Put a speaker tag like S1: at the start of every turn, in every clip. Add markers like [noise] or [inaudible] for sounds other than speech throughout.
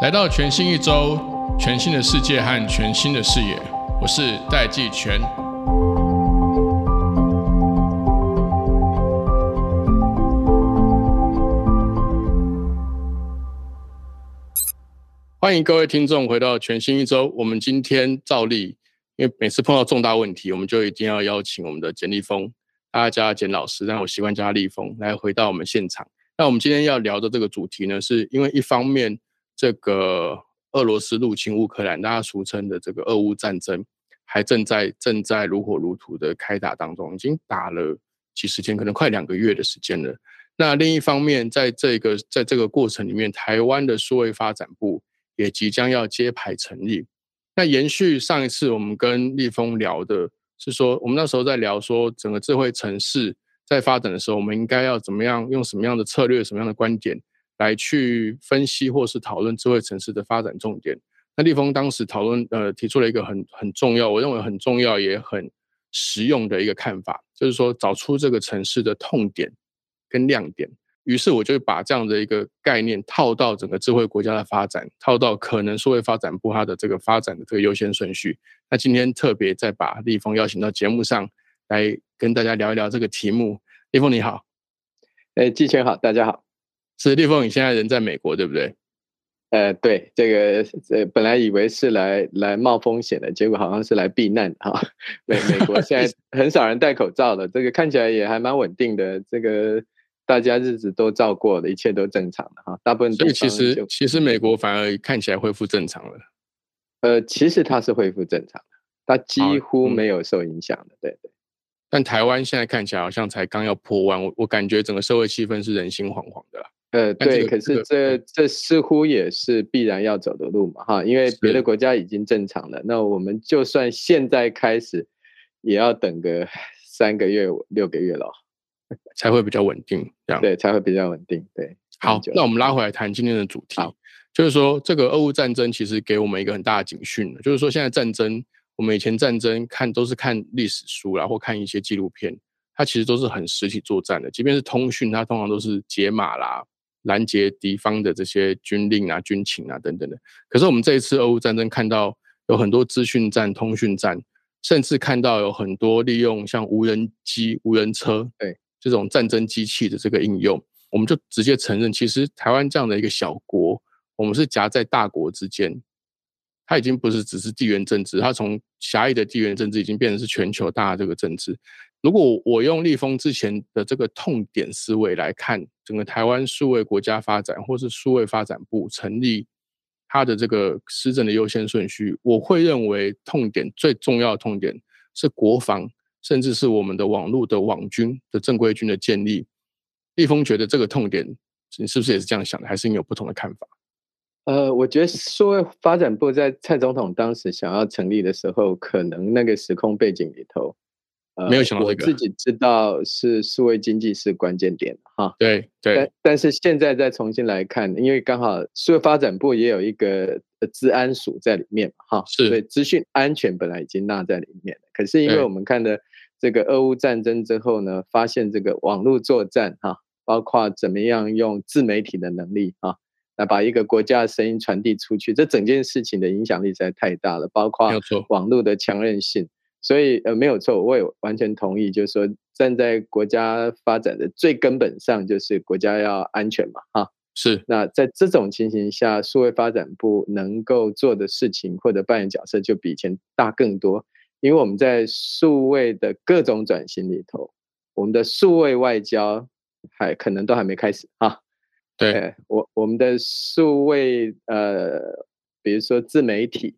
S1: 来到全新一周，全新的世界和全新的视野，我是戴季全。欢迎各位听众回到全新一周。我们今天照例，因为每次碰到重大问题，我们就一定要邀请我们的简立峰，大家简老师，但我习惯叫他立峰，来回到我们现场。那我们今天要聊的这个主题呢，是因为一方面，这个俄罗斯入侵乌克兰，大家俗称的这个俄乌战争，还正在正在如火如荼的开打当中，已经打了几十天，可能快两个月的时间了。那另一方面，在这个在这个过程里面，台湾的数位发展部。也即将要揭牌成立。那延续上一次我们跟立峰聊的是说，我们那时候在聊说，整个智慧城市在发展的时候，我们应该要怎么样用什么样的策略、什么样的观点来去分析或是讨论智慧城市的发展重点。那立峰当时讨论呃提出了一个很很重要，我认为很重要也很实用的一个看法，就是说找出这个城市的痛点跟亮点。于是我就把这样的一个概念套到整个智慧国家的发展，套到可能数位发展部它的这个发展的这个优先顺序。那今天特别再把立峰邀请到节目上来跟大家聊一聊这个题目。立峰你好，
S2: 哎，季全好，大家好。
S1: 是立峰，你现在人在美国对不对？
S2: 呃，对，这个呃本来以为是来来冒风险的，结果好像是来避难哈。[laughs] 美美国现在 [laughs] 很少人戴口罩了，这个看起来也还蛮稳定的。这个。大家日子都照过了，一切都正常的哈。大部分
S1: 所以其实其实美国反而看起来恢复正常了。
S2: 呃，其实它是恢复正常的，它几乎没有受影响的，对对。
S1: 但台湾现在看起来好像才刚要破万，我我感觉整个社会气氛是人心惶惶的。
S2: 呃，对，可是这这似乎也是必然要走的路嘛哈，因为别的国家已经正常了，那我们就算现在开始，也要等个三个月六个月了。
S1: 才会比较稳定，这样
S2: 对才会比较稳定。对，
S1: 好，那我们拉回来谈今天的主题，就是说这个俄乌战争其实给我们一个很大的警讯就是说现在战争，我们以前战争看都是看历史书啦，或看一些纪录片，它其实都是很实体作战的。即便是通讯，它通常都是解码啦，拦截敌方的这些军令啊、军情啊等等的。可是我们这一次俄乌战争看到有很多资讯战、通讯战，甚至看到有很多利用像无人机、无人车，
S2: 对。
S1: 这种战争机器的这个应用，我们就直接承认，其实台湾这样的一个小国，我们是夹在大国之间，它已经不是只是地缘政治，它从狭义的地缘政治已经变成是全球大这个政治。如果我用立峰之前的这个痛点思维来看，整个台湾数位国家发展，或是数位发展部成立它的这个施政的优先顺序，我会认为痛点最重要的痛点是国防。甚至是我们的网络的网军的正规军的建立，立峰觉得这个痛点，你是不是也是这样想的？还是你有不同的看法？
S2: 呃，我觉得数位发展部在蔡总统当时想要成立的时候，可能那个时空背景里头，
S1: 呃，没有想到这个。
S2: 我自己知道是数位经济是关键点哈。
S1: 对对。
S2: 但但是现在再重新来看，因为刚好数位发展部也有一个治安署在里面哈，
S1: 是。
S2: 所以资讯安全本来已经纳在里面了，可是因为我们看的。这个俄乌战争之后呢，发现这个网络作战哈，包括怎么样用自媒体的能力啊，来把一个国家的声音传递出去，这整件事情的影响力实在太大了。包括网络的强韧性，所以呃没有错，我也完全同意，就是说站在国家发展的最根本上，就是国家要安全嘛哈。
S1: 是。
S2: 那在这种情形下，数位发展部能够做的事情或者扮演角色，就比以前大更多。因为我们在数位的各种转型里头，我们的数位外交还可能都还没开始啊。
S1: 对，
S2: 我我们的数位呃，比如说自媒体，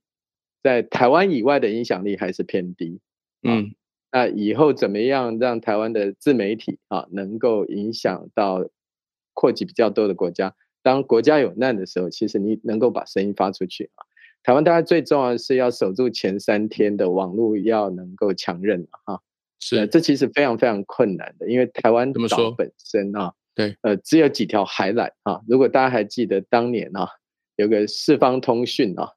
S2: 在台湾以外的影响力还是偏低。嗯，那以后怎么样让台湾的自媒体啊，能够影响到扩及比较多的国家？当国家有难的时候，其实你能够把声音发出去啊。台湾大概最重要的是要守住前三天的网络要能够强韧哈，
S1: 是，
S2: 这其实非常非常困难的，因为台湾岛本身啊，
S1: 对，
S2: 呃，只有几条海缆啊。如果大家还记得当年啊，有个四方通讯啊，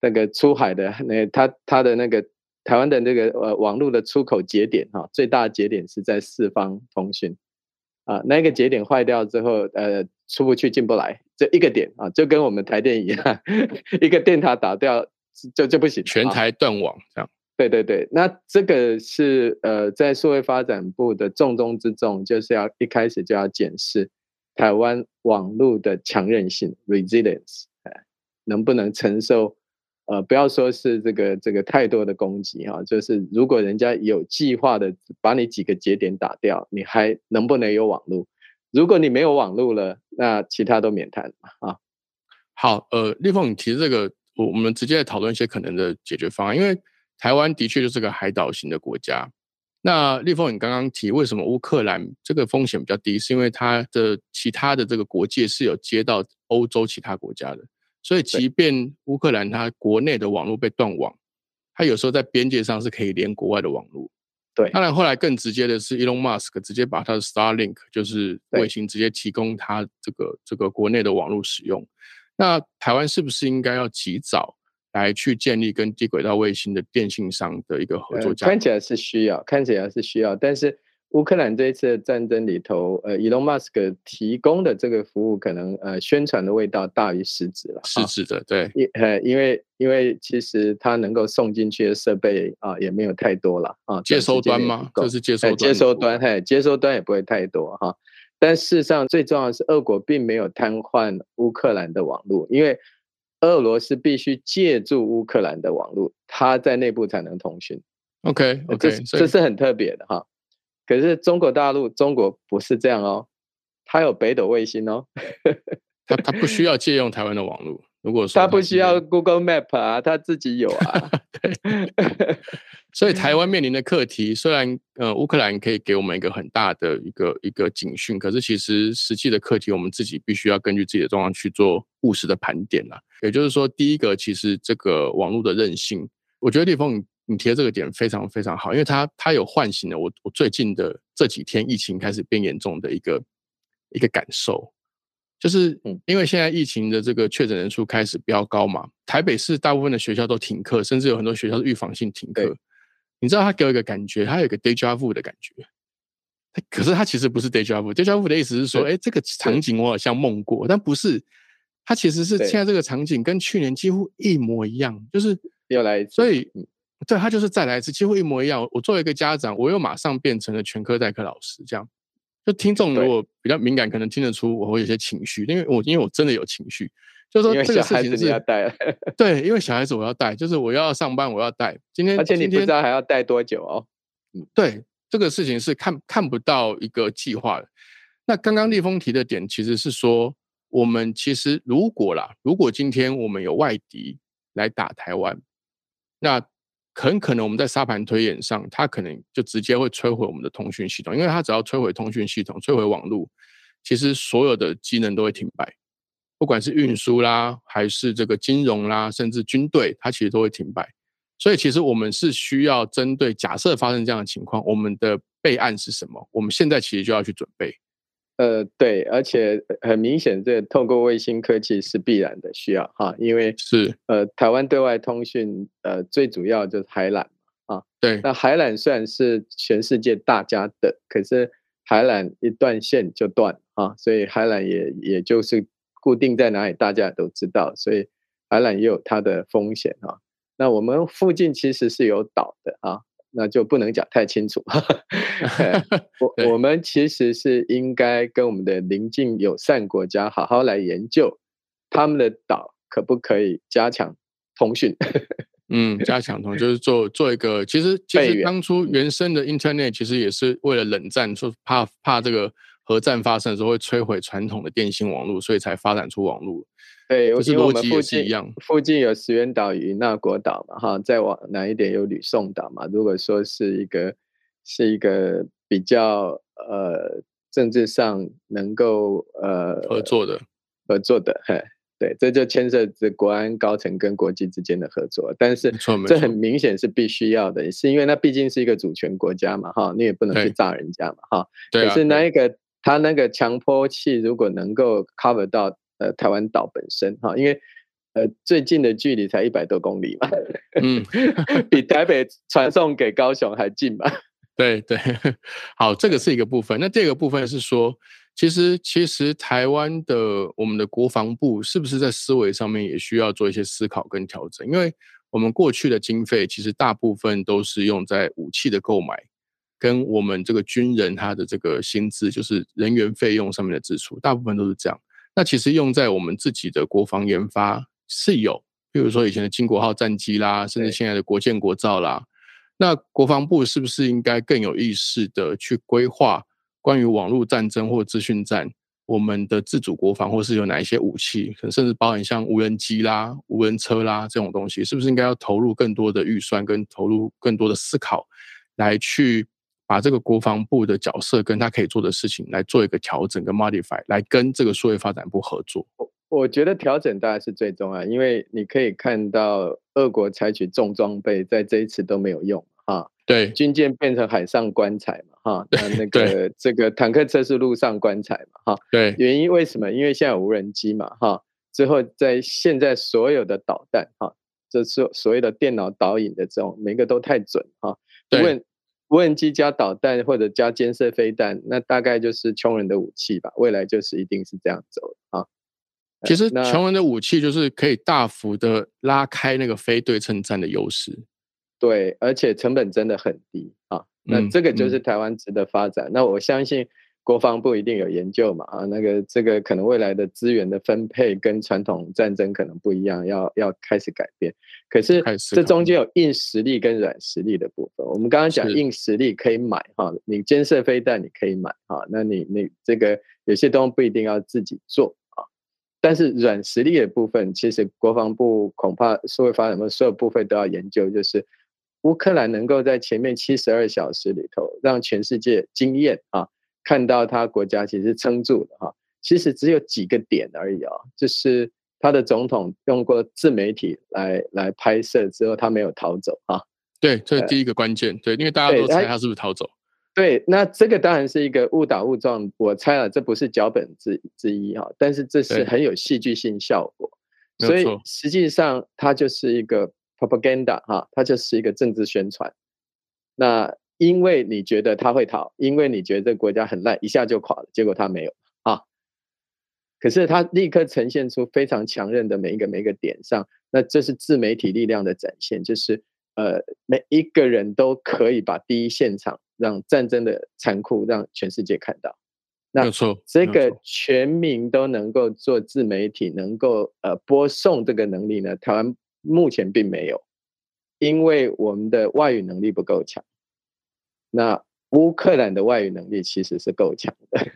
S2: 那个出海的那它它的那个台湾的那个呃网络的出口节点哈，最大的节点是在四方通讯，啊，那个节点坏掉之后，呃，出不去进不来，这一个点啊，就跟我们台电一样，[laughs] 一个电塔打掉就就不行，
S1: 全台断网这样。
S2: 对对对，那这个是呃，在社会发展部的重中之重，就是要一开始就要检视台湾网络的强韧性 （resilience），能不能承受？呃，不要说是这个这个太多的攻击哈，就是如果人家有计划的把你几个节点打掉，你还能不能有网络？如果你没有网络了，那其他都免谈啊。
S1: 好，呃，立峰，你提这个，我我们直接来讨论一些可能的解决方案，因为台湾的确就是个海岛型的国家。那立峰，你刚刚提为什么乌克兰这个风险比较低，是因为它的其他的这个国界是有接到欧洲其他国家的。所以，即便乌克兰它国内的网络被断网，它有时候在边界上是可以连国外的网络。
S2: 对，
S1: 当然后来更直接的是，Elon Musk 直接把他的 Starlink 就是卫星直接提供他这个这个国内的网络使用。那台湾是不是应该要及早来去建立跟低轨道卫星的电信商的一个合作？
S2: 看起来是需要，看起来是需要，但是。乌克兰这一次的战争里头，呃，Elon Musk 提供的这个服务，可能呃宣传的味道大于实质了。
S1: 实质的，对，
S2: 因呃，因为因为其实它能够送进去的设备啊，也没有太多了啊。
S1: 接收端吗？就是接收端。
S2: 接收端，嘿，接收端也不会太多哈。但事实上，最重要的是，俄国并没有瘫痪乌克兰的网络，因为俄罗斯必须借助乌克兰的网络，它在内部才能通讯。
S1: OK，OK，
S2: 这是很特别的哈。可是中国大陆，中国不是这样哦，它有北斗卫星哦，
S1: 它它不需要借用台湾的网络。如果说
S2: 它不需要 Google Map 啊，它自己有啊。[laughs]
S1: 所以台湾面临的课题，虽然呃乌克兰可以给我们一个很大的一个一个警讯，可是其实实际的课题，我们自己必须要根据自己的状况去做务实的盘点啦。也就是说，第一个，其实这个网络的韧性，我觉得立峰。你提的这个点非常非常好，因为它它有唤醒了我我最近的这几天疫情开始变严重的一个一个感受，就是因为现在疫情的这个确诊人数开始飙高嘛，台北市大部分的学校都停课，甚至有很多学校是预防性停课。你知道他给我一个感觉，他有一个 deja vu 的感觉，可是他其实不是 deja vu，deja vu 的意思是说，哎，这个场景我好像梦过，但不是，他其实是现在这个场景跟去年几乎一模一样，就是
S2: 又来，
S1: 所以。对他就是再来一次，几乎一模一样。我作为一个家长，我又马上变成了全科代课老师，这样。就听众如果比较敏感，可能听得出我会有些情绪，因为我因为我真的有情绪，就是说这个事情是
S2: 要带。[laughs]
S1: 对，因为小孩子我要带，就是我要上班我要带。今天
S2: 而且你不知道还要带多久哦。
S1: 嗯，对，这个事情是看看不到一个计划的。那刚刚立峰提的点其实是说，我们其实如果啦，如果今天我们有外敌来打台湾，那很可能我们在沙盘推演上，它可能就直接会摧毁我们的通讯系统，因为它只要摧毁通讯系统、摧毁网络，其实所有的机能都会停摆，不管是运输啦，还是这个金融啦，甚至军队，它其实都会停摆。所以，其实我们是需要针对假设发生这样的情况，我们的备案是什么？我们现在其实就要去准备。
S2: 呃，对，而且很明显，这透过卫星科技是必然的需要哈，因为
S1: 是
S2: 呃，台湾对外通讯呃，最主要就是海缆啊。
S1: 对，
S2: 那海缆虽然是全世界大家的，可是海缆一断线就断啊，所以海缆也也就是固定在哪里，大家都知道，所以海缆也有它的风险啊。那我们附近其实是有岛的啊。那就不能讲太清楚。[laughs] [laughs] 我我们其实是应该跟我们的邻近友善国家好好来研究，他们的岛可不可以加强通讯？[laughs]
S1: 嗯，加强通就是做做一个，其实其实当初原生的 Internet 其实也是为了冷战，说怕怕这个核战发生的时候会摧毁传统的电信网络，所以才发展出网络。
S2: 对，因为我们附
S1: 近
S2: 附近有石原岛、与那国岛嘛，哈，再往南一点有吕宋岛嘛。如果说是一个是一个比较呃政治上能够呃
S1: 合作的
S2: 合作的，嘿，对，这就牵涉着国安高层跟国际之间的合作。但是这很明显是必须要的，是因为那毕竟是一个主权国家嘛，哈，你也不能去炸人家嘛，哈。
S1: 对
S2: 可是那一个他那个强迫器如果能够 cover 到。呃，台湾岛本身哈，因为呃最近的距离才一百多公里嘛，嗯，[laughs] 比台北传送给高雄还近嘛。
S1: 对 [laughs] 对，[laughs] 好，这个是一个部分。那第二个部分是说，其实其实台湾的我们的国防部是不是在思维上面也需要做一些思考跟调整？因为我们过去的经费其实大部分都是用在武器的购买，跟我们这个军人他的这个薪资，就是人员费用上面的支出，大部分都是这样。那其实用在我们自己的国防研发是有，比如说以前的金国号战机啦，甚至现在的国建国造啦。那国防部是不是应该更有意识的去规划关于网络战争或资讯战，我们的自主国防，或是有哪一些武器，可能甚至包含像无人机啦、无人车啦这种东西，是不是应该要投入更多的预算，跟投入更多的思考，来去把这个国防部的角色跟他可以做的事情来做一个调整跟 modify，来跟这个数位发展部合作？
S2: 我我觉得调整当然是最重要，因为你可以看到俄国采取重装备，在这一次都没有用。哈，
S1: 对，
S2: 军舰变成海上棺材嘛，哈，那那 [laughs] 个这个坦克车是陆上棺材嘛，哈，
S1: 对，
S2: 原因为什么？因为现在有无人机嘛，哈，之后在现在所有的导弹，哈，这是所谓的电脑导引的这种，每个都太准，哈，无人无人机加导弹或者加监射飞弹，那大概就是穷人的武器吧，未来就是一定是这样走啊。
S1: 其实穷人的武器就是可以大幅的拉开那个非对称战的优势。
S2: 对，而且成本真的很低啊。那这个就是台湾值得发展。那我相信国防部一定有研究嘛啊，那个这个可能未来的资源的分配跟传统战争可能不一样，要要开始改变。可是这中间有硬实力跟软实力的部分。我们刚刚讲硬实力可以买哈，你监射飞弹你可以买哈，那你你这个有些东西不一定要自己做啊。但是软实力的部分，其实国防部恐怕社会发展部所有部分都要研究，就是。乌克兰能够在前面七十二小时里头让全世界惊艳啊，看到他国家其实撑住了哈，其实只有几个点而已啊，就是他的总统用过自媒体来来拍摄之后，他没有逃走啊。
S1: 对，这是第一个关键。对，因为大家都猜他是不是逃走。
S2: 对，那这个当然是一个误打误撞，我猜了，这不是脚本之之一哈，但是这是很有戏剧性效果，所以实际上它就是一个。propaganda 哈，它就是一个政治宣传。那因为你觉得他会逃，因为你觉得这个国家很烂，一下就垮了。结果他没有啊。可是他立刻呈现出非常强韧的每一个每一个点上，那这是自媒体力量的展现，就是呃每一个人都可以把第一现场让战争的残酷让全世界看到。
S1: 没有错，
S2: 这个全民都能够做自媒体，能够呃播送这个能力呢，台湾。目前并没有，因为我们的外语能力不够强。那乌克兰的外语能力其实是够强的。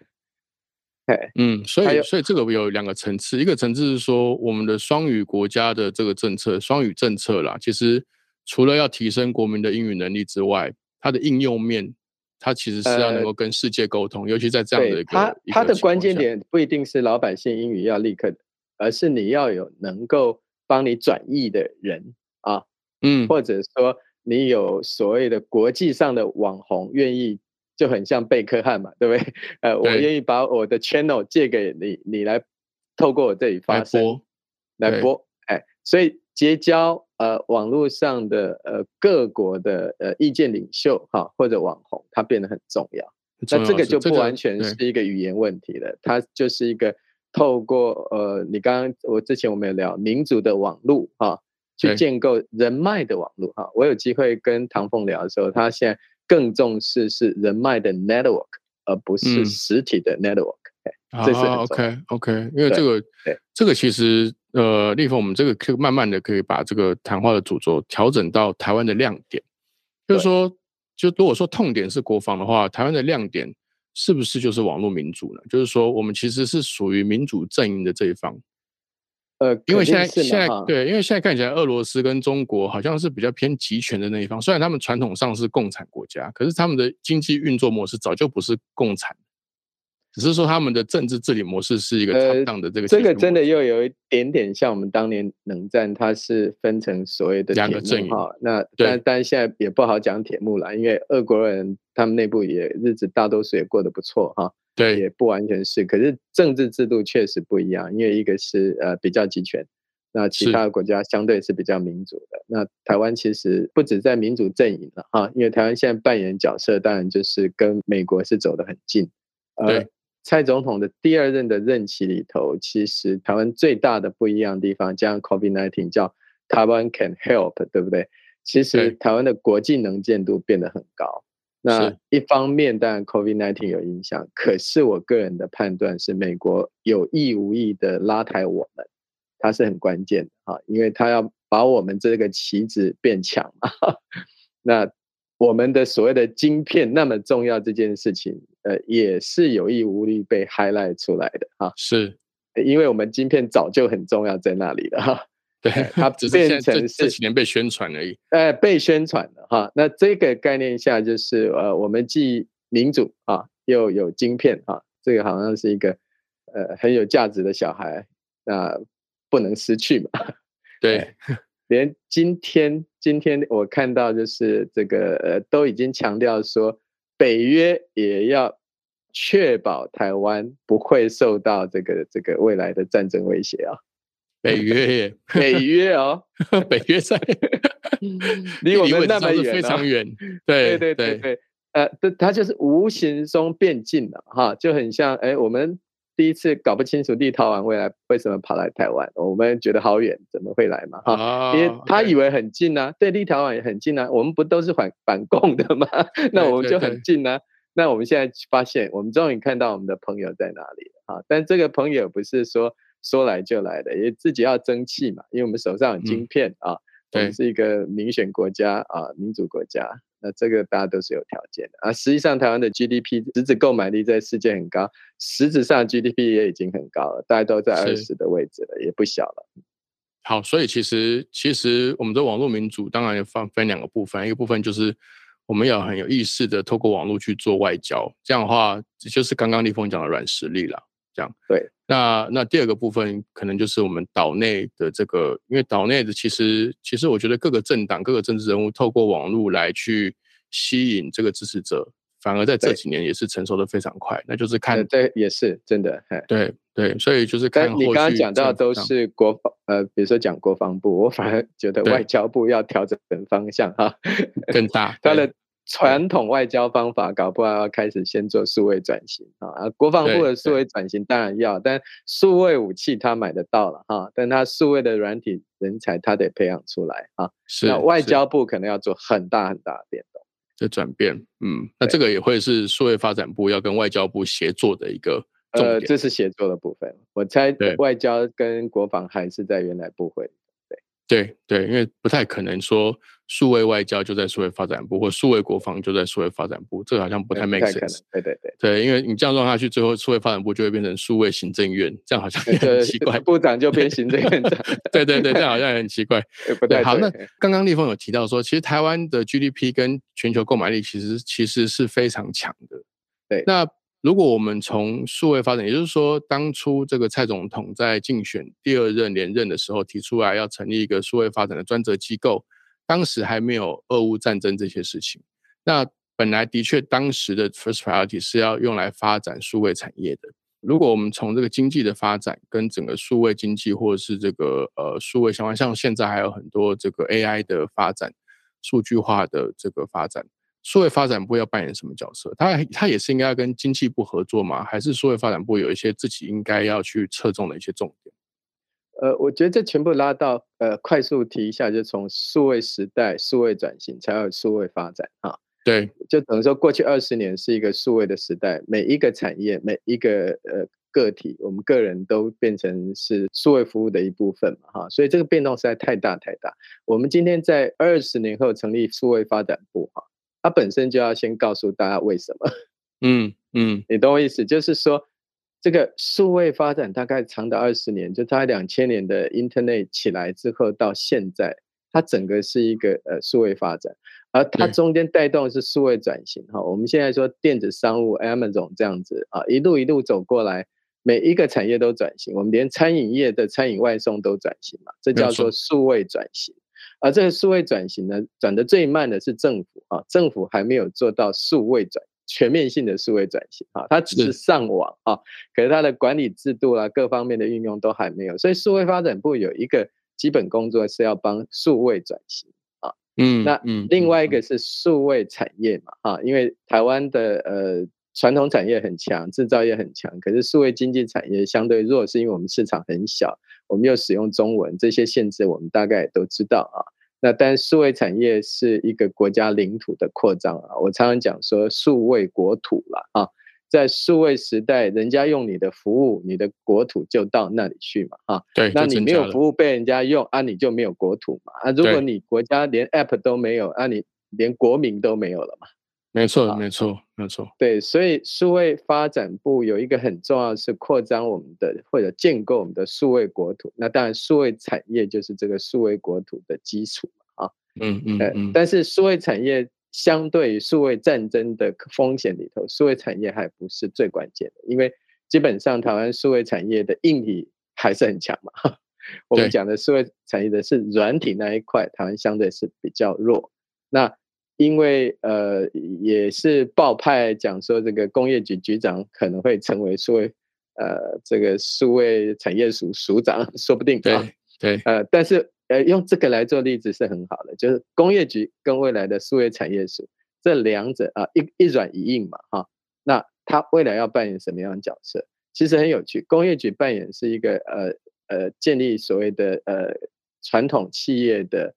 S1: 嗯，所以所以这个有两个层次，一个层次是说我们的双语国家的这个政策，双语政策啦，其实除了要提升国民的英语能力之外，它的应用面，它其实是要能够跟世界沟通，尤其在这样的一个
S2: 它它的关键点不一定是老百姓英语要立刻，而是你要有能够。帮你转译的人啊，嗯，或者说你有所谓的国际上的网红愿意，就很像贝克汉嘛，对不对？[laughs] 呃，我愿意把我的 channel 借给你，你来透过我这里发声，来播，哎，所以结交呃网络上的呃各国的呃意见领袖哈，或者网红，它变得很重要。那这个就不完全是一个语言问题了，它就是一个。透过呃，你刚刚我之前我们有聊民族的网络哈，去建构人脉的网络哈。我有机会跟唐凤聊的时候，他现在更重视是人脉的 network，而不是实体的 network。这是
S1: OK OK，因为这个这个其实呃，立峰，我们这个可以慢慢的可以把这个谈话的主轴调整到台湾的亮点，就是说，就如果说痛点是国防的话，台湾的亮点。是不是就是网络民主呢？就是说，我们其实是属于民主阵营的这一方。
S2: 呃，
S1: 因为现在现在对，因为现在看起来俄罗斯跟中国好像是比较偏集权的那一方。虽然他们传统上是共产国家，可是他们的经济运作模式早就不是共产。只是说他们的政治治理模式是一个恰当的这个，
S2: 这个真的又有一点点像我们当年冷战，它是分成所谓的
S1: 两个阵营
S2: 哈。那但但现在也不好讲铁幕了，因为俄国人他们内部也日子大多数也过得不错哈。
S1: 对，
S2: 也不完全是，可是政治制度确实不一样，因为一个是呃比较集权，那其他的国家相对是比较民主的。那台湾其实不止在民主阵营了哈，因为台湾现在扮演角色，当然就是跟美国是走得很近。
S1: 对，
S2: 蔡总统的第二任的任期里头，其实台湾最大的不一样的地方，加上 COVID-19 叫台湾 can help，对不对？其实台湾的国际能见度变得很高。那一方面，当然 COVID-19 有影响，可是我个人的判断是，美国有意无意的拉抬我们，它是很关键的哈，因为它要把我们这个棋子变强嘛。[laughs] 那我们的所谓的晶片那么重要这件事情，呃，也是有意无意被 highlight 出来的哈。
S1: 是，
S2: 因为我们晶片早就很重要在那里了哈。
S1: 对，它只是现在这几年被宣传而已。
S2: 呃，被宣传的哈，那这个概念下就是呃，我们既民主啊，又有晶片啊，这个好像是一个呃很有价值的小孩，那不能失去嘛。[laughs]
S1: 对，
S2: 连今天今天我看到就是这个呃，都已经强调说，北约也要确保台湾不会受到这个这个未来的战争威胁啊。
S1: 北 [laughs] 约耶，
S2: 北约哦，[laughs]
S1: 北约在 [laughs]
S2: 离我们那么
S1: 远，非常远。
S2: 对对对对，呃，它就是无形中变近了哈，就很像哎，我们第一次搞不清楚立陶宛未来为什么跑来台湾，我们觉得好远，怎么会来嘛哈？因为他以为很近啊，对立陶宛也很近啊，我们不都是反反共的吗？那我们就很近啊。那我们现在发现，我们终于看到我们的朋友在哪里了啊！但这个朋友不是说。说来就来的，也自己要争气嘛，因为我们手上有晶片啊，我们是一个民选国家啊，民主国家，那这个大家都是有条件的啊。实际上，台湾的 GDP 实质购买力在世界很高，实质上 GDP 也已经很高了，大家都在二十的位置了，也不小了。
S1: 好，所以其实其实我们的网络民主当然分分两个部分，一个部分就是我们要很有意识的透过网络去做外交，这样的话就是刚刚立峰讲的软实力了。这样
S2: 对，
S1: 那那第二个部分可能就是我们岛内的这个，因为岛内的其实其实我觉得各个政党、各个政治人物透过网络来去吸引这个支持者，反而在这几年也是成熟的非常快。那就是看，
S2: 对，也是真的，
S1: 对对，所以就是看。
S2: 你刚刚讲到都是国防，呃，比如说讲国防部，我反而觉得外交部要调整方向哈，
S1: 更大。[laughs]
S2: 传统外交方法搞不好要开始先做数位转型啊！国防部的数位转型当然要，但数位武器他买得到了哈，但他数位的软体人才他得培养出来啊。
S1: 是，
S2: 那外交部可能要做很大很大的变动。
S1: 这转变，嗯，那这个也会是数位发展部要跟外交部协作的一个呃，
S2: 这是协作的部分。我猜外交跟国防还是在原来部会。
S1: 对对对，因为不太可能说数位外交就在数位发展部，或数位国防就在数位发展部，这个好像不太 make sense。
S2: 对对对，
S1: 对，因为你这样让下去，最后数位发展部就会变成数位行政院，这样好像也很奇怪。
S2: 部长就变行政院长。[laughs]
S1: 对对对，这样好像也很奇怪。[laughs]
S2: 对，
S1: 好，那刚刚立峰有提到说，其实台湾的 GDP 跟全球购买力其实其实是非常强的。
S2: 对，
S1: 那。如果我们从数位发展，也就是说，当初这个蔡总统在竞选第二任连任的时候提出来要成立一个数位发展的专责机构，当时还没有俄乌战争这些事情。那本来的确，当时的 first priority 是要用来发展数位产业的。如果我们从这个经济的发展跟整个数位经济，或者是这个呃数位相关，像现在还有很多这个 AI 的发展、数据化的这个发展。数位发展部要扮演什么角色？他他也是应该要跟经济部合作吗？还是数位发展部有一些自己应该要去侧重的一些重点？
S2: 呃，我觉得这全部拉到呃，快速提一下，就从数位时代、数位转型才有数位发展哈。
S1: 对，
S2: 就等于说过去二十年是一个数位的时代，每一个产业、每一个呃个体，我们个人都变成是数位服务的一部分嘛哈。所以这个变动实在太大太大。我们今天在二十年后成立数位发展部哈。它本身就要先告诉大家为什么，
S1: 嗯嗯，
S2: 你懂我意思？就是说，这个数位发展大概长达二十年，就它两千年的 Internet 起来之后到现在，它整个是一个呃数位发展，而它中间带动是数位转型哈。我们现在说电子商务 Amazon 这样子啊，一路一路走过来，每一个产业都转型，我们连餐饮业的餐饮外送都转型嘛，这叫做数位转型。而这个数位转型呢，转的最慢的是政府啊，政府还没有做到数位转全面性的数位转型啊，它只是上网啊，可是它的管理制度啊，各方面的运用都还没有，所以数位发展部有一个基本工作是要帮数位转型啊。
S1: 嗯，
S2: 那
S1: 嗯，
S2: 另外一个是数位产业嘛，啊，因为台湾的呃传统产业很强，制造业很强，可是数位经济产业相对弱，是因为我们市场很小，我们又使用中文，这些限制我们大概也都知道啊。那但数位产业是一个国家领土的扩张啊，我常常讲说数位国土了啊，在数位时代，人家用你的服务，你的国土就到那里去嘛，啊。
S1: 对，
S2: 那你没有，服务被人家用啊，你就没有国土嘛啊。如果你国家连 App 都没有，啊，你连国民都没有了嘛。
S1: 没错，
S2: 啊
S1: 没错，没错，
S2: 对，所以数位发展部有一个很重要的是扩张我们的或者建构我们的数位国土。那当然，数位产业就是这个数位国土的基础嘛啊。
S1: 嗯嗯
S2: 呃，
S1: 嗯，
S2: 但是数位产业相对于数位战争的风险里头，数位产业还不是最关键的，因为基本上台湾数位产业的硬体还是很强嘛。[laughs] 我们
S1: 对
S2: 讲的数位产业的是软体那一块，台湾相对是比较弱。那因为呃也是报派讲说，这个工业局局长可能会成为数位呃这个数位产业署署长，说不定啊。
S1: 对对，
S2: 呃，但是呃，用这个来做例子是很好的，就是工业局跟未来的数位产业署这两者啊，一一软一硬嘛，哈，那他未来要扮演什么样的角色？其实很有趣，工业局扮演是一个呃呃，建立所谓的呃传统企业的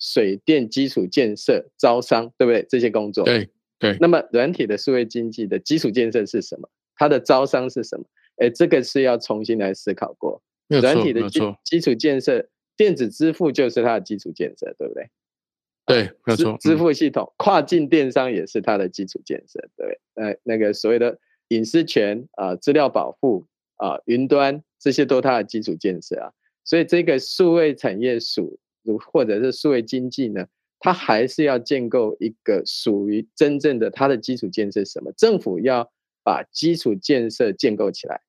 S2: 水电基础建设、招商，对不对？这些工作，
S1: 对对，
S2: 那么软体的数位经济的基础建设是什么？它的招商是什么？哎，这个是要重新来思考过。软体的基基础建设，电子支付就是它的基础建设，对不对？
S1: 对，没错，
S2: 支
S1: 嗯
S2: 付系统、跨境电商也是它的基础建设，对不对？呃，那个所谓的隐私权啊、资料保护啊、云端这些都它的基础建设啊。所以这个数位产业署，如如或者是数位经济呢，它还是要建构一个属于真正的它的基础建设什么？政府要把基础建设建构起来，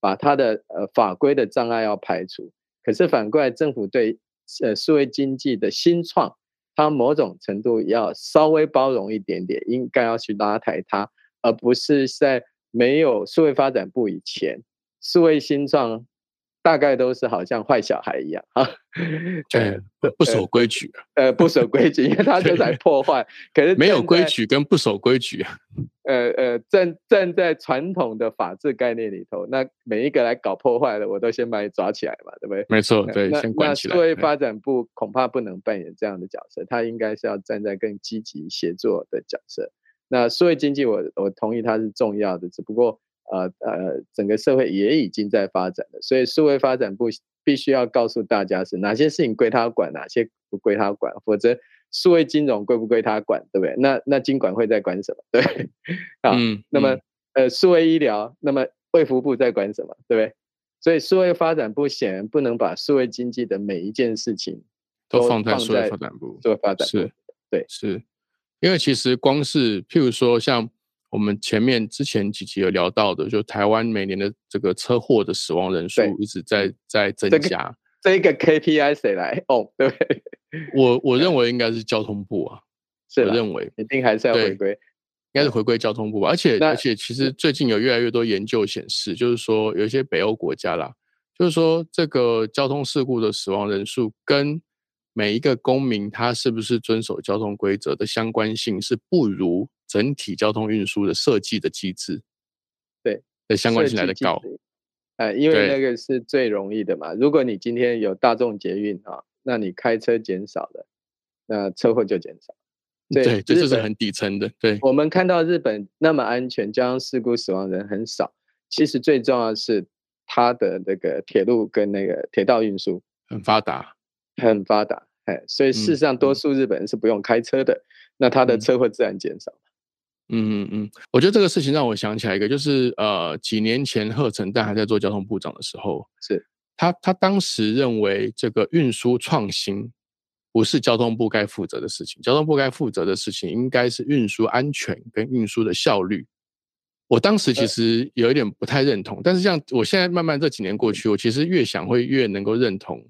S2: 把它的呃法规的障碍要排除。可是反过来，政府对呃数位经济的新创，它某种程度要稍微包容一点点，应该要去拉抬它，而不是在没有数位发展部以前，数位新创大概都是好像坏小孩一样啊，
S1: 对，不不守规矩啊，
S2: 呃不守规矩，因为他就在破坏。可是
S1: 没有规矩跟不守规矩啊，
S2: 呃呃，站站在传统的法治概念里头，那每一个来搞破坏的，我都先把你抓起来嘛，对不对？
S1: 没错，对，
S2: 呃
S1: 先关起来。对
S2: 那数位发展部恐怕不能扮演这样的角色，他应该是要站在更积极协作的角色。那数位经济我，我同意它是重要的，只不过呃呃，整个社会也已经在发展了，所以数位发展部必须要告诉大家是哪些事情归他管，哪些不归他管，否则数位金融归不归他管，对不对？那那金管会在管什么？[laughs] 对，啊，
S1: 嗯，
S2: 那么
S1: 嗯
S2: 呃，数位医疗，那么卫福部在管什么，对不对？所以数位发展部显然不能把数位经济的每一件事情
S1: 都放在
S2: 放
S1: 数位发展部，
S2: 数位发展部
S1: 是，
S2: 对
S1: 是，因为其实光是譬如说像我们前面之前几集有聊到的，就台湾每年的这个车祸的死亡人数一直在在增
S2: 这个
S1: 加，
S2: 这一个 KPI 谁来哦？对 [laughs] 不对？
S1: 我我认为应该是交通部啊，[laughs]
S2: 是
S1: 我认为
S2: 一定还是要回归。
S1: 应该是回归交通部吧，而且而且其实最近有越来越多研究显示，就是说有一些北欧国家啦，就是说这个交通事故的死亡人数跟每一个公民他是不是遵守交通规则的相关性是不如整体交通运输的设计的机制
S2: 对
S1: 的相关性来的高。
S2: 制。呃，因为那个是最容易的嘛。如果你今天有大众捷运啊，那你开车减少了，那车祸就减少。对
S1: 对，这就是很底层的。对，
S2: 我们看到日本那么安全，交通事故死亡人很少，其实最重要的是它的那个铁路跟那个铁道运输
S1: 很发达。
S2: 很发达，哎，所以事实上多。
S1: 嗯
S2: 数日本人是不用开车的，那他的
S1: 嗯。
S2: 车会自然减少。
S1: 嗯嗯嗯，我觉得这个事情让我想起来一个，就是呃，几年前贺成旦还在做交通部长的时候，
S2: 是。
S1: 他他当时认为这个运输创新不是交通部该负责的事情，交通部该负责的事情应该是运输安全跟运输的效率。我当时其
S2: 呃。
S1: 实有一点不太认同，但是像我现在慢慢这几年过去，我其实越想会越能够认同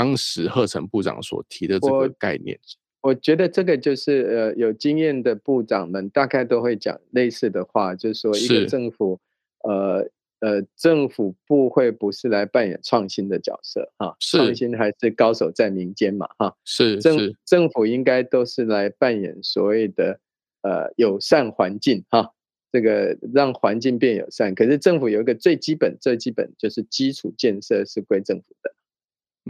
S1: 当时贺成部长所提的这个概念。
S2: 我觉得这个就是呃，有经验的部长们大概都会讲类似的话，就是说一个政府呃呃，政府部会不是来扮演创新的角色哈，创新还是高手在民间嘛哈，
S1: 是
S2: 政政府应该都是来扮演所谓的呃友善环境哈，这个让环境变友善。可是政府有一个最基本最基本就是基础建设是归政府的，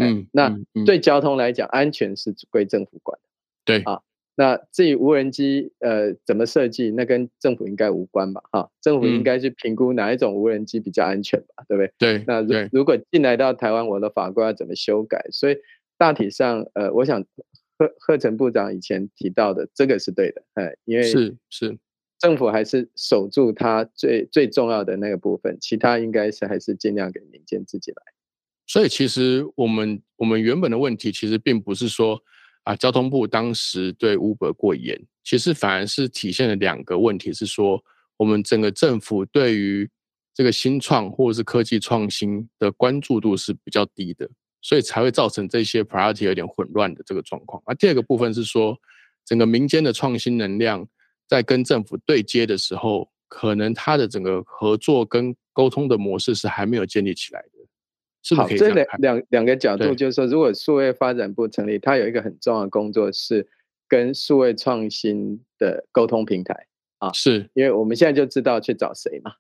S2: 嗯，那对交通来讲，安全是归政府管，
S1: 对
S2: 啊。那至于无人机，呃，怎么设计，那跟政府应该无关吧？哈，政府应该去评估哪一种无人机比较安全吧？对不对？
S1: 对。
S2: 那如如果进来到台湾，我的法规要怎么修改？所以大体上，呃，我想贺贺成部长以前提到的这个是对的，哎，因为
S1: 是是
S2: 政府还是守住它最最重要的那个部分，其他应该是还是尽量给民间自己来。
S1: 所以其实我们我们原本的问题，其实并不是说。啊，交通部当时对 Uber 过严，其实反而是体现了两个问题，是说我们整个政府对于这个新创或者是科技创新的关注度是比较低的，所以才会造成这些 priority 有点混乱的这个状况。那第二个部分是说，整个民间的创新能量在跟政府对接的时候，可能它的整个合作跟沟通的模式是还没有建立起来的。
S2: 好，这两两两个角度就是说，如果数位发展部成立，它有一个很重要的工作是跟数位创新的沟通平台啊，
S1: 是。
S2: 因为我们现在就知道去找谁嘛，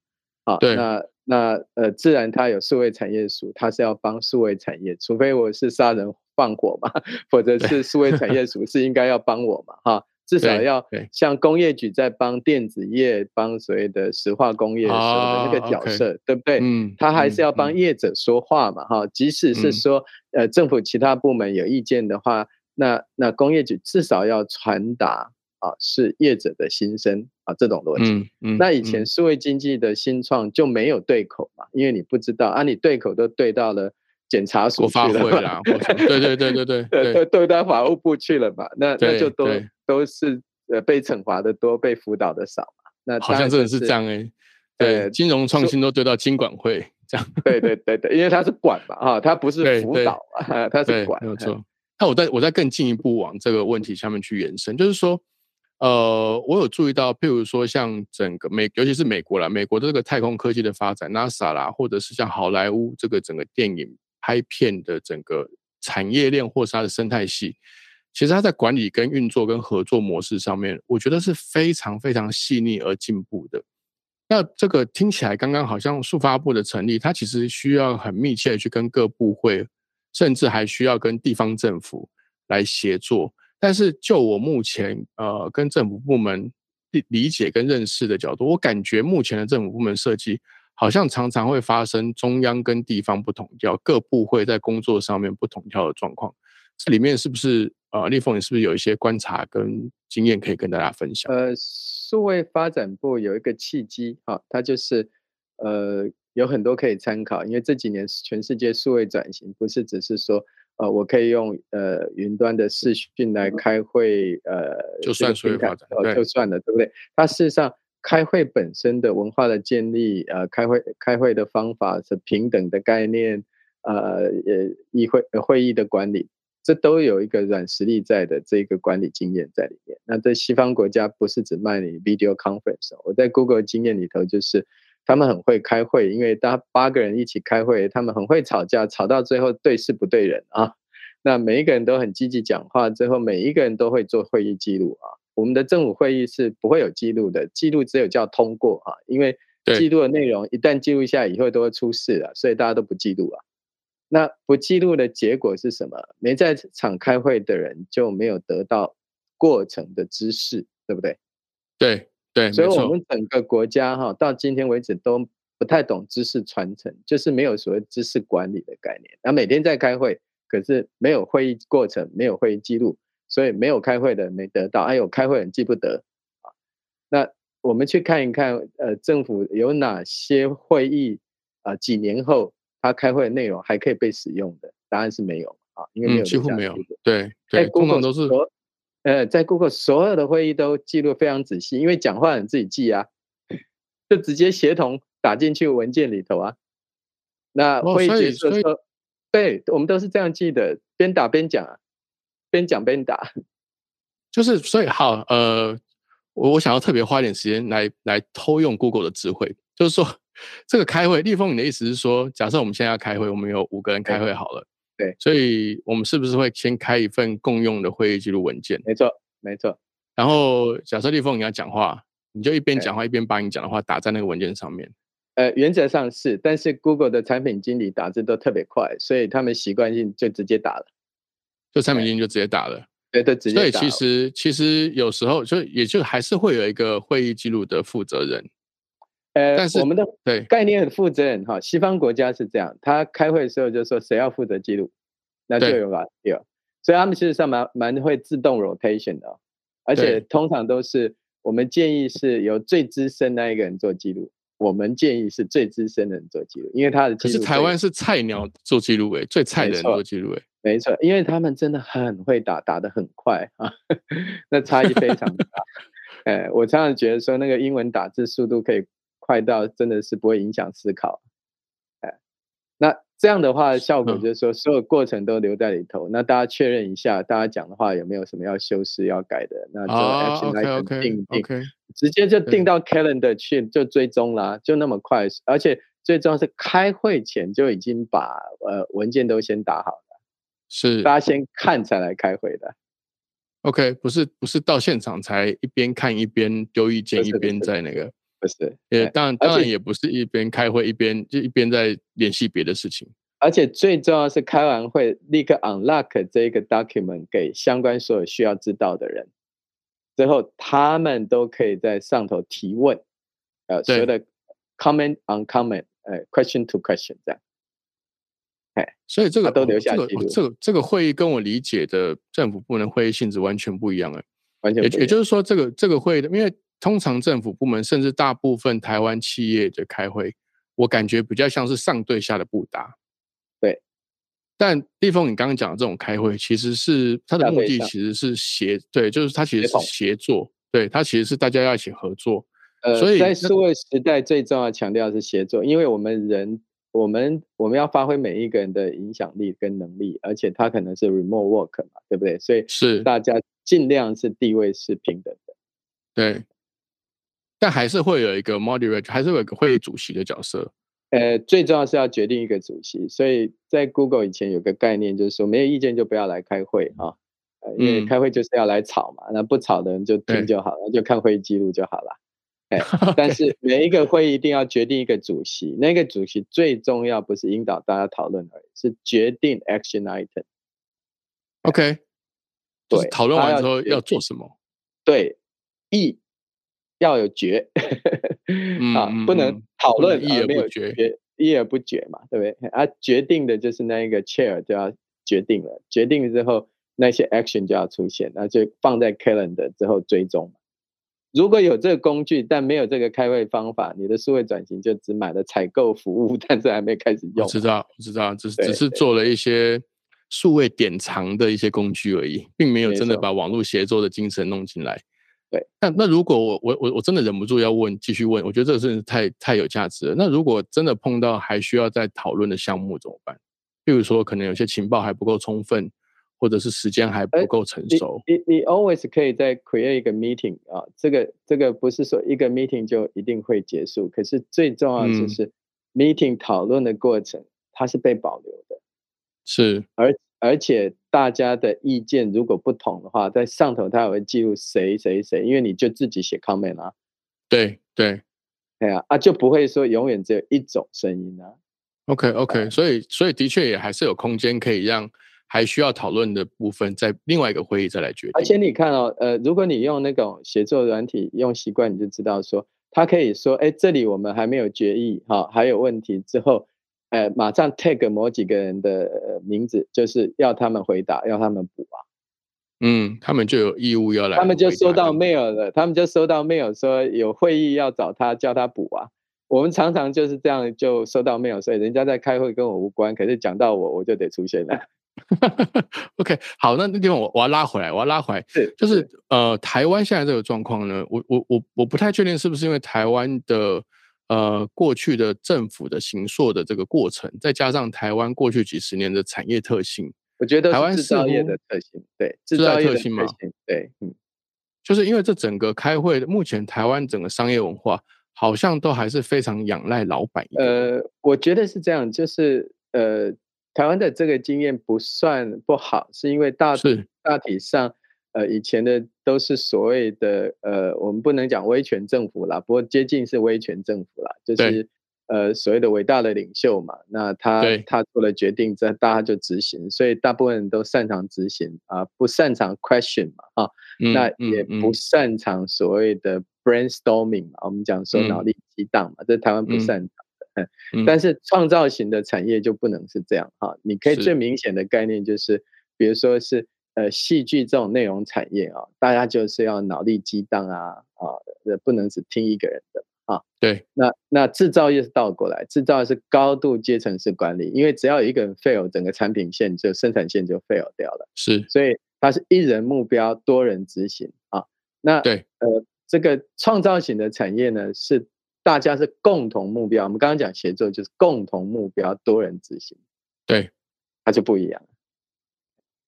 S2: 啊，
S1: 对，
S2: 那那呃，自然它有数位产业署，它是要帮数位产业，除非我是杀人放火嘛，[laughs] 否则是数位产业署是应该要帮我嘛，哈。至少要像工业局在帮电子业、帮所谓的石化工业的时候的那个角色，对不对？嗯，他还是要帮业者说话嘛，哈。即使是说，呃，政府其他部门有意见的话，那那工业局至少要传达啊，是业者的心声啊，这种逻辑。嗯嗯。那以前数位经济的新创就没有对口嘛，因为你不知道啊，你对口都对到了检察署去
S1: 了，对对对对对 [laughs] 对，
S2: 都对到法务部去了嘛，那那就都。都是呃被惩罚的多，被辅导的少嘛？那
S1: 好像真的是这样哎。对，金融创新都丢到金管会这样。
S2: 对对对对，因为他是管嘛，哈，他不是辅导啊，他是管。
S1: 没有错。那我再我再更进一步往这个问题下面去延伸，就是说，呃，我有注意到，譬如说像整个美，尤其是美国啦，美国的这个太空科技的发展，NASA 啦，或者是像好莱坞这个整个电影拍片的整个产业链，或是它的生态系。其实它在管理、跟运作、跟合作模式上面，我觉得是非常非常细腻而进步的。那这个听起来刚刚好像速发部的成立，它其实需要很密切的去跟各部会，甚至还需要跟地方政府来协作。但是就我目前呃跟政府部门理理解跟认识的角度，我感觉目前的政府部门设计好像常常会发生中央跟地方不同调，各部会在工作上面不同调的状况。这里面是不是？呃，立凤，你是不是有一些观察跟经验可以跟大家分享？
S2: 呃，数位发展部有一个契机，哈，它就是呃有很多可以参考，因为这几年全世界数位转型不是只是说，呃，我可以用呃云端的视讯来开会，呃，
S1: 就算数位发展，
S2: 就算了，对不对？它事实上开会本身的文化的建立，呃，开会开会的方法是平等的概念，呃，呃，议会会议的管理。这都有一个软实力在的这个管理经验在里面。那在西方国家不是只卖你 video conference，我在 Google 经验里头就是他们很会开会，因为大八个人一起开会，他们很会吵架，吵到最后对事不对人啊。那每一个人都很积极讲话，最后每一个人都会做会议记录啊。我们的政府会议是不会有记录的，记录只有叫通过啊，因为记录的内容一旦记录下以后都会出事了，所以大家都不记录啊。那不记录的结果是什么？没在场开会的人就没有得到过程的知识，对不对？
S1: 对对，
S2: 所以我们整个国家哈，到今天为止都不太懂知识传承，就是没有所谓知识管理的概念。那每天在开会，可是没有会议过程，没有会议记录，所以没有开会的没得到，还有开会人记不得啊。那我们去看一看，呃，政府有哪些会议啊？几年后？他开会的内容还可以被使用的答案是没有啊，因为没有
S1: 几乎没有。对，在
S2: Google
S1: 都是，
S2: 呃，在 Google 所有的会议都记录非常仔细，因为讲话你自己记啊，[laughs] 就直接协同打进去文件里头啊。那会议结束的时候，对我们都是这样记的，边打边讲啊，边讲边打。[laughs]
S1: 就是所以好，呃，我我想要特别花一点时间来来偷用 Google 的智慧，就是说。这个开会，立峰，你的意思是说，假设我们现在要开会，我们有五个人开会好了，
S2: 对，
S1: 所以我们是不是会先开一份共用的会议记录文件？
S2: 没错，没错。
S1: 然后假设立峰你要讲话，你就一边讲话一边把你讲的话打在那个文件上面。
S2: 呃，原则上是，但是 Google 的产品经理打字都特别快，所以他们习惯性就直接打了，
S1: 就产品经理就直接打了。
S2: 对，对直接。
S1: 所以其实其实有时候就也就还是会有一个会议记录的负责人。
S2: 呃，但是我们的
S1: 对。
S2: 概念很负责任哈，西方国家是这样，他开会的时候就说谁要负责记录，那就有吧有，所以他们其实上蛮蛮会自动 rotation 的，而且通常都是我们建议是由最资深那一个人做记录，我们建议是最资深的人做记录，因为他的
S1: 可是台湾是菜鸟做记录诶，最菜的人做记录诶，
S2: 没错，因为他们真的很会打，打得很快啊，[laughs] 那差异非常大。哎，[laughs] 我常常觉得说那个英文打字速度可以。快到真的是不会影响思考，哎，那这样的话效果就是说所有过程都留在里头，那大家确认一下，大家讲的话有没有什么要修饰要改的，那就 action item 定定，直接就定。到 calendar 去就追踪啦，就那么快，而且最重要是开会前就已经把呃文件都先打好了，
S1: 是
S2: 大家先看才来开会的
S1: ，OK，不是不是到现场才一边看一边丢意见一边在那个。
S2: 不是，
S1: 也当然当然也不是一边开会一边就一边在联系别的事情，
S2: 而且最重要是开完会立刻 unlock 这个 document 给相关所有需要知道的人，之后他们都可以在上头提问，呃，所有的 comment on comment，呃，question to question 这样，
S1: 哎，所以这个
S2: 都留下
S1: 这个这个这个会议跟我理解的政府部门会议性质完全不一样哎，
S2: 完全
S1: 也也就是说这个这个会的因为。通常政府部门，甚至大部分台湾企业的开会，我感觉比较像是上对下的不搭。
S2: 对，
S1: 但立峰，你刚刚讲的这种开会，其实是它的目的其实是协，对，就是它其实是协作，对，它其实是大家要一起合作。
S2: 呃，所以在数位时代，最重要强调是协作，因为我们人，我们我们要发挥每一个人的影响力跟能力，而且它可能是 remote work 嘛，对不对？所以
S1: 是
S2: 大家尽量是地位是平等的。
S1: 对。但还是会有一个 moderator，还是有一个会议主席的角色。
S2: 呃，最重要是要决定一个主席。所以在 Google 以前有个概念，就是说没有意见就不要来开会啊，呃，因为开会就是要来吵嘛，那不吵的人就听就好了，就看会议记录就好了。哎，[laughs] 但是每一个会议一定要决定一个主席，那个主席最重要不是引导大家讨论而已，是决定 action item。
S1: OK，对，讨论完之后要做什么？
S2: 对，一。要有决 [laughs] 啊，不能讨论
S1: 一而不决，
S2: 一而不决嘛，对不对？啊，决定的就是那一个 chair 就要决定了，决定了之后那些 action 就要出现，那就放在 calendar 之后追踪。如果有这个工具，但没有这个开会方法，你的数位转型就只买了采购服务，[laughs] 但是还没开始用。
S1: 知道，我知道，只只是做了一些数位典藏的一些工具而已，并没有真的把网络协作的精神弄进来。
S2: 对，
S1: 那那如果我我我我真的忍不住要问，继续问，我觉得这个真是太太有价值了。那如果真的碰到还需要再讨论的项目怎么办？比如说，可能有些情报还不够充分，或者是时间还不够成熟。
S2: 你你 always 可以再 create 一个 meeting 啊，这个这个不是说一个 meeting 就一定会结束，可是最重要就是 meeting 讨论的过程它是被保留的，
S1: 是
S2: 而。而且大家的意见如果不同的话，在上头他也会记录谁谁谁，因为你就自己写 comment 啊。
S1: 对对，
S2: 对啊，啊就不会说永远只有一种声音啊。
S1: OK OK，所以所以的确也还是有空间可以让还需要讨论的部分在另外一个会议再来决定。
S2: 而且你看哦，呃，如果你用那种写作软体用习惯，你就知道说，他可以说，哎，这里我们还没有决议，哈，还有问题之后。呃，马上 tag 某几个人的名字，就是要他们回答，要他们补啊。
S1: 嗯，他们就有义务要来。
S2: 他们就收到 mail 了，他们就收到 mail 说有会议要找他，叫他补啊。我们常常就是这样，就收到 mail，所以人家在开会跟我无关，可是讲到我，我就得出现了。[laughs]
S1: OK，好，那那地方我我要拉回来，我要拉回来，
S2: 是
S1: 就是呃，台湾现在这个状况呢，我我我我不太确定是不是因为台湾的。呃，过去的政府的行硕的这个过程，再加上台湾过去几十年的产业特性，
S2: 我觉得
S1: 台湾
S2: 制造业的特性，对
S1: 制造业特性嘛，
S2: 对，嗯，
S1: 就是因为这整个开会，目前台湾整个商业文化好像都还是非常仰赖老板。
S2: 呃，我觉得是这样，就是呃，台湾的这个经验不算不好，是因为大是。大体上，呃，以前的都是所谓的呃，我们不能讲威权政府啦，不过接近是威权政府啦，就是呃所谓的伟大的领袖嘛。那他他做了决定，这大家就执行，所以大部分人都擅长执行啊，不擅长 question 嘛，啊，那也不擅长所谓的。brainstorming 嘛，我们讲说脑力激荡嘛，这台湾不擅长但是创造型的产业就不能是这样哈。你可以最明显的概念就是，比如说是呃戏剧这种内容产业啊，大家就是要脑力激荡啊啊，不能只听一个人的啊。
S1: 对，
S2: 那那制造业是倒过来，制造业是高度阶层式管理，因为只要有一个人 fail，整个产品线就生产线就 fail 掉了。
S1: 是，
S2: 所以它是一人目标，多人执行啊。那
S1: 对，
S2: 呃。这个创造型的产业呢，是大家是共同目标。我们刚刚讲协作，就是共同目标，多人执行。
S1: 对，
S2: 它就不一样。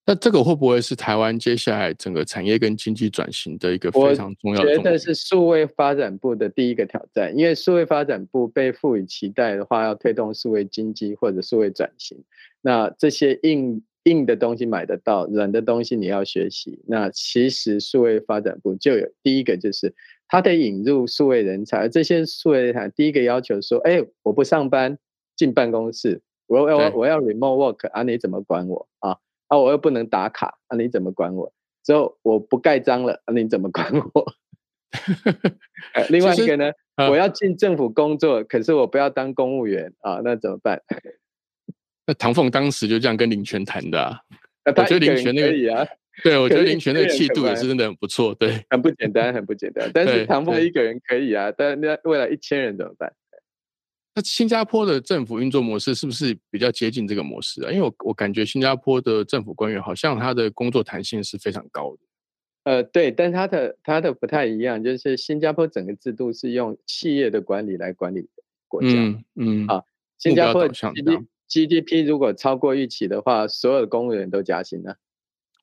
S1: 那这个会不会是台湾接下来整个产业跟经济转型的一个非常重要的？
S2: 我觉得是数位发展部的第一个挑战，因为数位发展部被赋予期待的话，要推动数位经济或者数位转型。那这些硬。硬的东西买得到，软的东西你要学习。那其实数位发展部就有第一个，就是它得引入数位人才。这些数位人才第一个要求说：，哎，我不上班，进办公室，我我我要 remote work 啊，你怎么管我啊？啊，我又不能打卡啊，你怎么管我？之后我不盖章了啊，你怎么管我？[laughs] 另外一个呢，我要进政府工作，可是我不要当公务员啊，那怎么办？[laughs]
S1: 那唐凤当时就这样跟林权谈的啊，我觉得林权那个，啊对我觉得林权那个气度也是真的很不错，对，
S2: 很不简单，很不简单。[laughs] 但是唐凤一个人可以啊，但那未来一千人怎么办？
S1: 那新加坡的政府运作模式是不是比较接近这个模式啊？因为我我感觉新加坡的政府官员好像他的工作弹性是非常高的。
S2: 呃，对，但他的他的不太一样，就是新加坡整个制度是用企业的管理来管理国家，
S1: 嗯嗯
S2: 啊，新加坡 GDP 如果超过预期的话，所有的公务员都加薪了。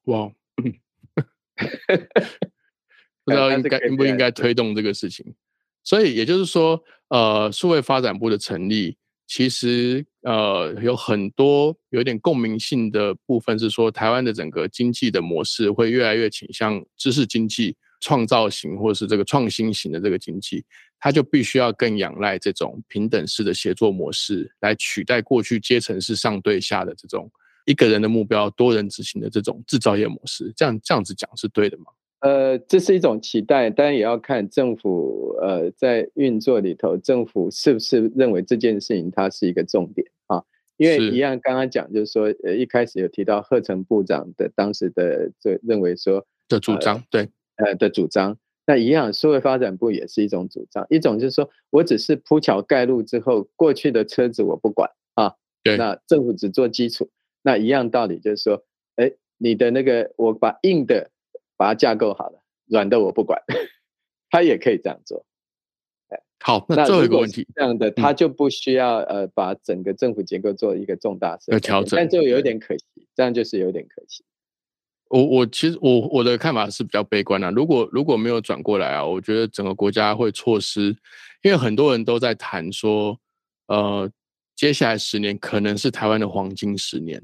S1: 哇！[laughs] [laughs] 不知道应该应不应该推动这个事情。所以也就是说，呃，数位发展部的成立，其实呃有很多有点共鸣性的部分，是说台湾的整个经济的模式会越来越倾向知识经济、创造型或是这个创新型的这个经济。他就必须要更仰赖这种平等式的协作模式，来取代过去阶层是上对下的这种一个人的目标多人执行的这种制造业模式。这样这样子讲是对的吗？
S2: 呃，这是一种期待，当然也要看政府呃在运作里头，政府是不是认为这件事情它是一个重点啊？因为一样刚刚讲就是说，呃，一开始有提到贺成部长的当时的这认为说
S1: 的主张，对，
S2: 呃的主张。那一样，社会发展部也是一种主张，一种就是说我只是铺桥盖路之后，过去的车子我不管啊，
S1: 对，
S2: 那政府只做基础。那一样道理就是说，哎，你的那个我把硬的把它架构好了，软的我不管，[laughs] 他也可以这样做。
S1: 哎，好，那最后一个问题，
S2: 这样的他就不需要呃把整个政府结构做一个重大
S1: 调整，
S2: 但就有点可惜，这样就是有点可惜。
S1: 我我其实我我的看法是比较悲观的。如果如果没有转过来啊，我觉得整个国家会错失，因为很多人都在谈说，呃，接下来十年可能是台湾的黄金十年。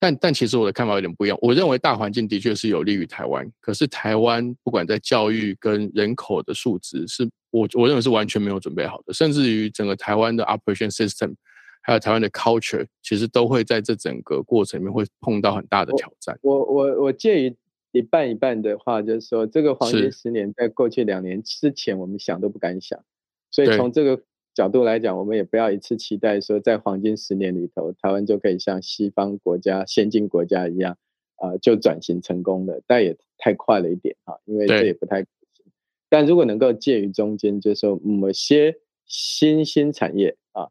S1: 嗯，但但其实我的看法有点不一样。我认为大环境的确是有利于台湾，可是台湾不管在教育跟人口的数值，是我我认为是完全没有准备好的，甚至于整个台湾的 operation system。还有台湾的 culture，其实都会在这整个过程里面会碰到很大的挑战。
S2: 我我我介于一半一半的话，就是说这个黄金十年在过去两年之前，我们想都不敢想。所以从这个角度来讲，我们也不要一次期待说在黄金十年里头，台湾就可以像西方国家、先进国家一样，啊，就转型成功的，但也太快了一点哈，因为这也不太可行。但如果能够介于中间，就是说某些新兴产业啊。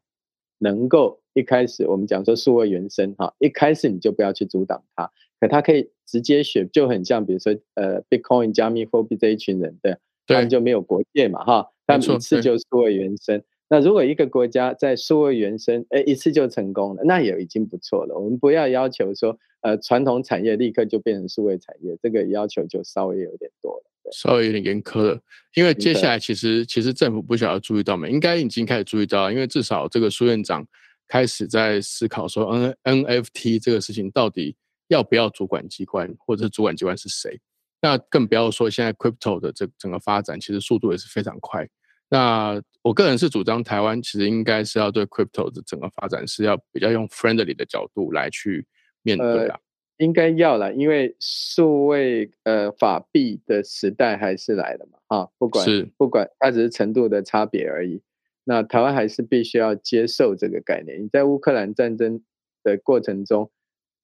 S2: 能够一开始我们讲说数位原生哈，一开始你就不要去阻挡它，可它可以直接选，就很像比如说呃，Bitcoin 加密货币这一群人的，他们就没有国界嘛哈，他们一次就数位原生。那如果一个国家在数位原生，哎，一次就成功了，那也已经不错了。我们不要要求说呃传统产业立刻就变成数位产业，这个要求就稍微有点多了。
S1: 稍微有点严苛了，因为接下来其实其实政府不晓得注意到没，应该已经开始注意到，因为至少这个苏院长开始在思考说 N NFT 这个事情到底要不要主管机关，或者是主管机关是谁？那更不要说现在 crypto 的这整个发展，其实速度也是非常快。那我个人是主张台湾其实应该是要对 crypto 的整个发展是要比较用 friendly 的角度来去面对啊。
S2: 应该要了，因为数位呃法币的时代还是来了嘛，啊，不管不管它只是程度的差别而已。那台湾还是必须要接受这个概念。你在乌克兰战争的过程中。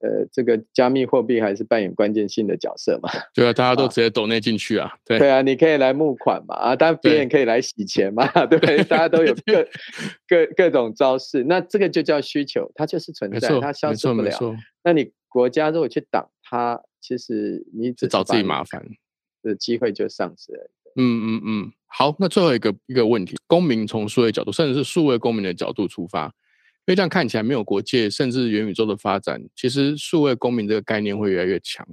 S2: 呃，这个加密货币还是扮演关键性的角色嘛？[laughs]
S1: 对啊，大家都直接抖内进去啊。对
S2: 对啊，你可以来募款嘛，啊，当然别人可以来洗钱嘛，[laughs] 对不对？大家都有各 [laughs] 各各种招式，那这个就叫需求，它就是存在，它消失不了。那你国家如果去挡它，其实你只
S1: 找自己麻烦，
S2: 的机会就丧失了。
S1: 嗯嗯嗯，好，那最后一个一个问题，公民从数位角度，甚至是数位公民的角度出发。因为这样看起来没有国界，甚至元宇宙的发展，其实数位公民这个概念会越来越强。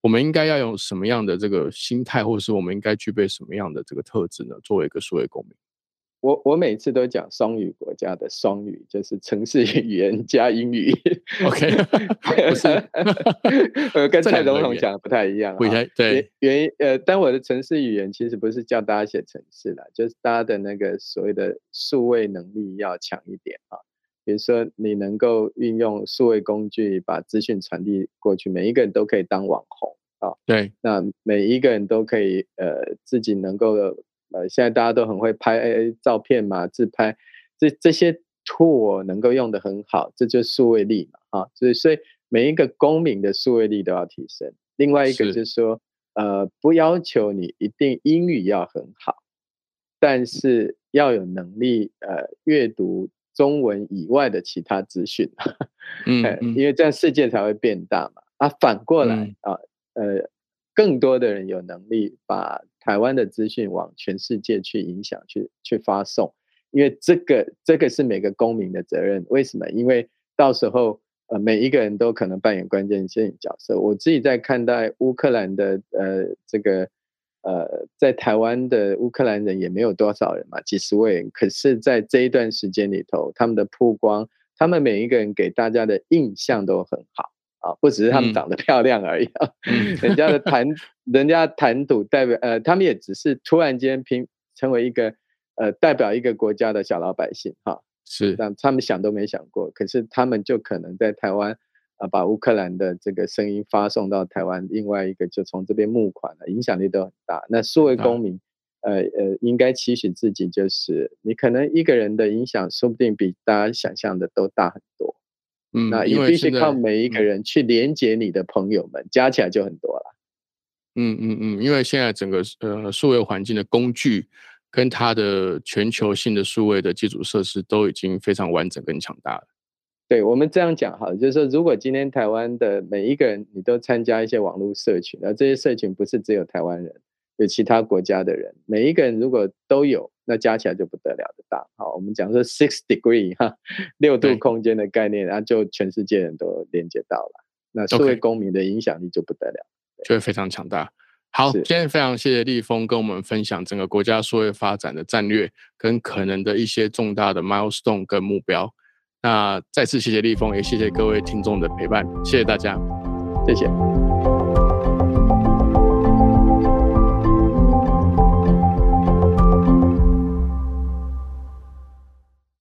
S1: 我们应该要用什么样的这个心态，或者是我们应该具备什么样的这个特质呢？作为一个数位公民，
S2: 我我每次都讲双语国家的双语，就是城市语言加英语。
S1: OK，[laughs] 不是，
S2: 呃，跟蔡总统讲的不太一样。
S1: 不太对，
S2: 原因呃，但我的城市语言其实不是叫大家写城市啦，就是大家的那个所谓的数位能力要强一点啊。比如说，你能够运用数位工具把资讯传递过去，每一个人都可以当网红啊。
S1: 对，
S2: 那每一个人都可以呃自己能够呃，现在大家都很会拍照片嘛，自拍，这这些 tool 能够用的很好，这就是数位力嘛啊。所以，所以每一个公民的数位力都要提升。另外一个就是说，呃，不要求你一定英语要很好，但是要有能力呃阅读。中文以外的其他资讯，[laughs]
S1: 嗯，
S2: 因为这样世界才会变大嘛。啊，反过来啊，呃，更多的人有能力把台湾的资讯往全世界去影响、去去发送，因为这个这个是每个公民的责任。为什么？因为到时候呃，每一个人都可能扮演关键性角色。我自己在看待乌克兰的呃这个。呃，在台湾的乌克兰人也没有多少人嘛，几十位人。可是，在这一段时间里头，他们的曝光，他们每一个人给大家的印象都很好啊，不只是他们长得漂亮而已啊，人家的谈，[laughs] 人家谈吐代表，呃，他们也只是突然间拼成为一个呃代表一个国家的小老百姓哈，
S1: 是，
S2: 但他们想都没想过，可是他们就可能在台湾。啊，把乌克兰的这个声音发送到台湾，另外一个就从这边募款了，影响力都很大。那数位公民，呃呃，应该期许自己，就是你可能一个人的影响，说不定比大家想象的都大很多。
S1: 嗯，
S2: 那也必须靠每一个人去连接你的朋友们，加起来就很多了。
S1: 嗯嗯嗯，因为现在整个呃数位环境的工具跟它的全球性的数位的基础设施都已经非常完整跟强大了。
S2: 对我们这样讲哈，就是说，如果今天台湾的每一个人你都参加一些网络社群，而这些社群不是只有台湾人，有其他国家的人，每一个人如果都有，那加起来就不得了的大。好，我们讲说 six degree 哈，六度空间的概念，然后就全世界人都连接到了，那社会公民的影响力就不得了，
S1: 就会非常强大。好，今天非常谢谢立峰跟我们分享整个国家数位发展的战略跟可能的一些重大的 milestone 跟目标。那再次谢谢立峰，也谢谢各位听众的陪伴，谢谢大家，
S2: 谢谢。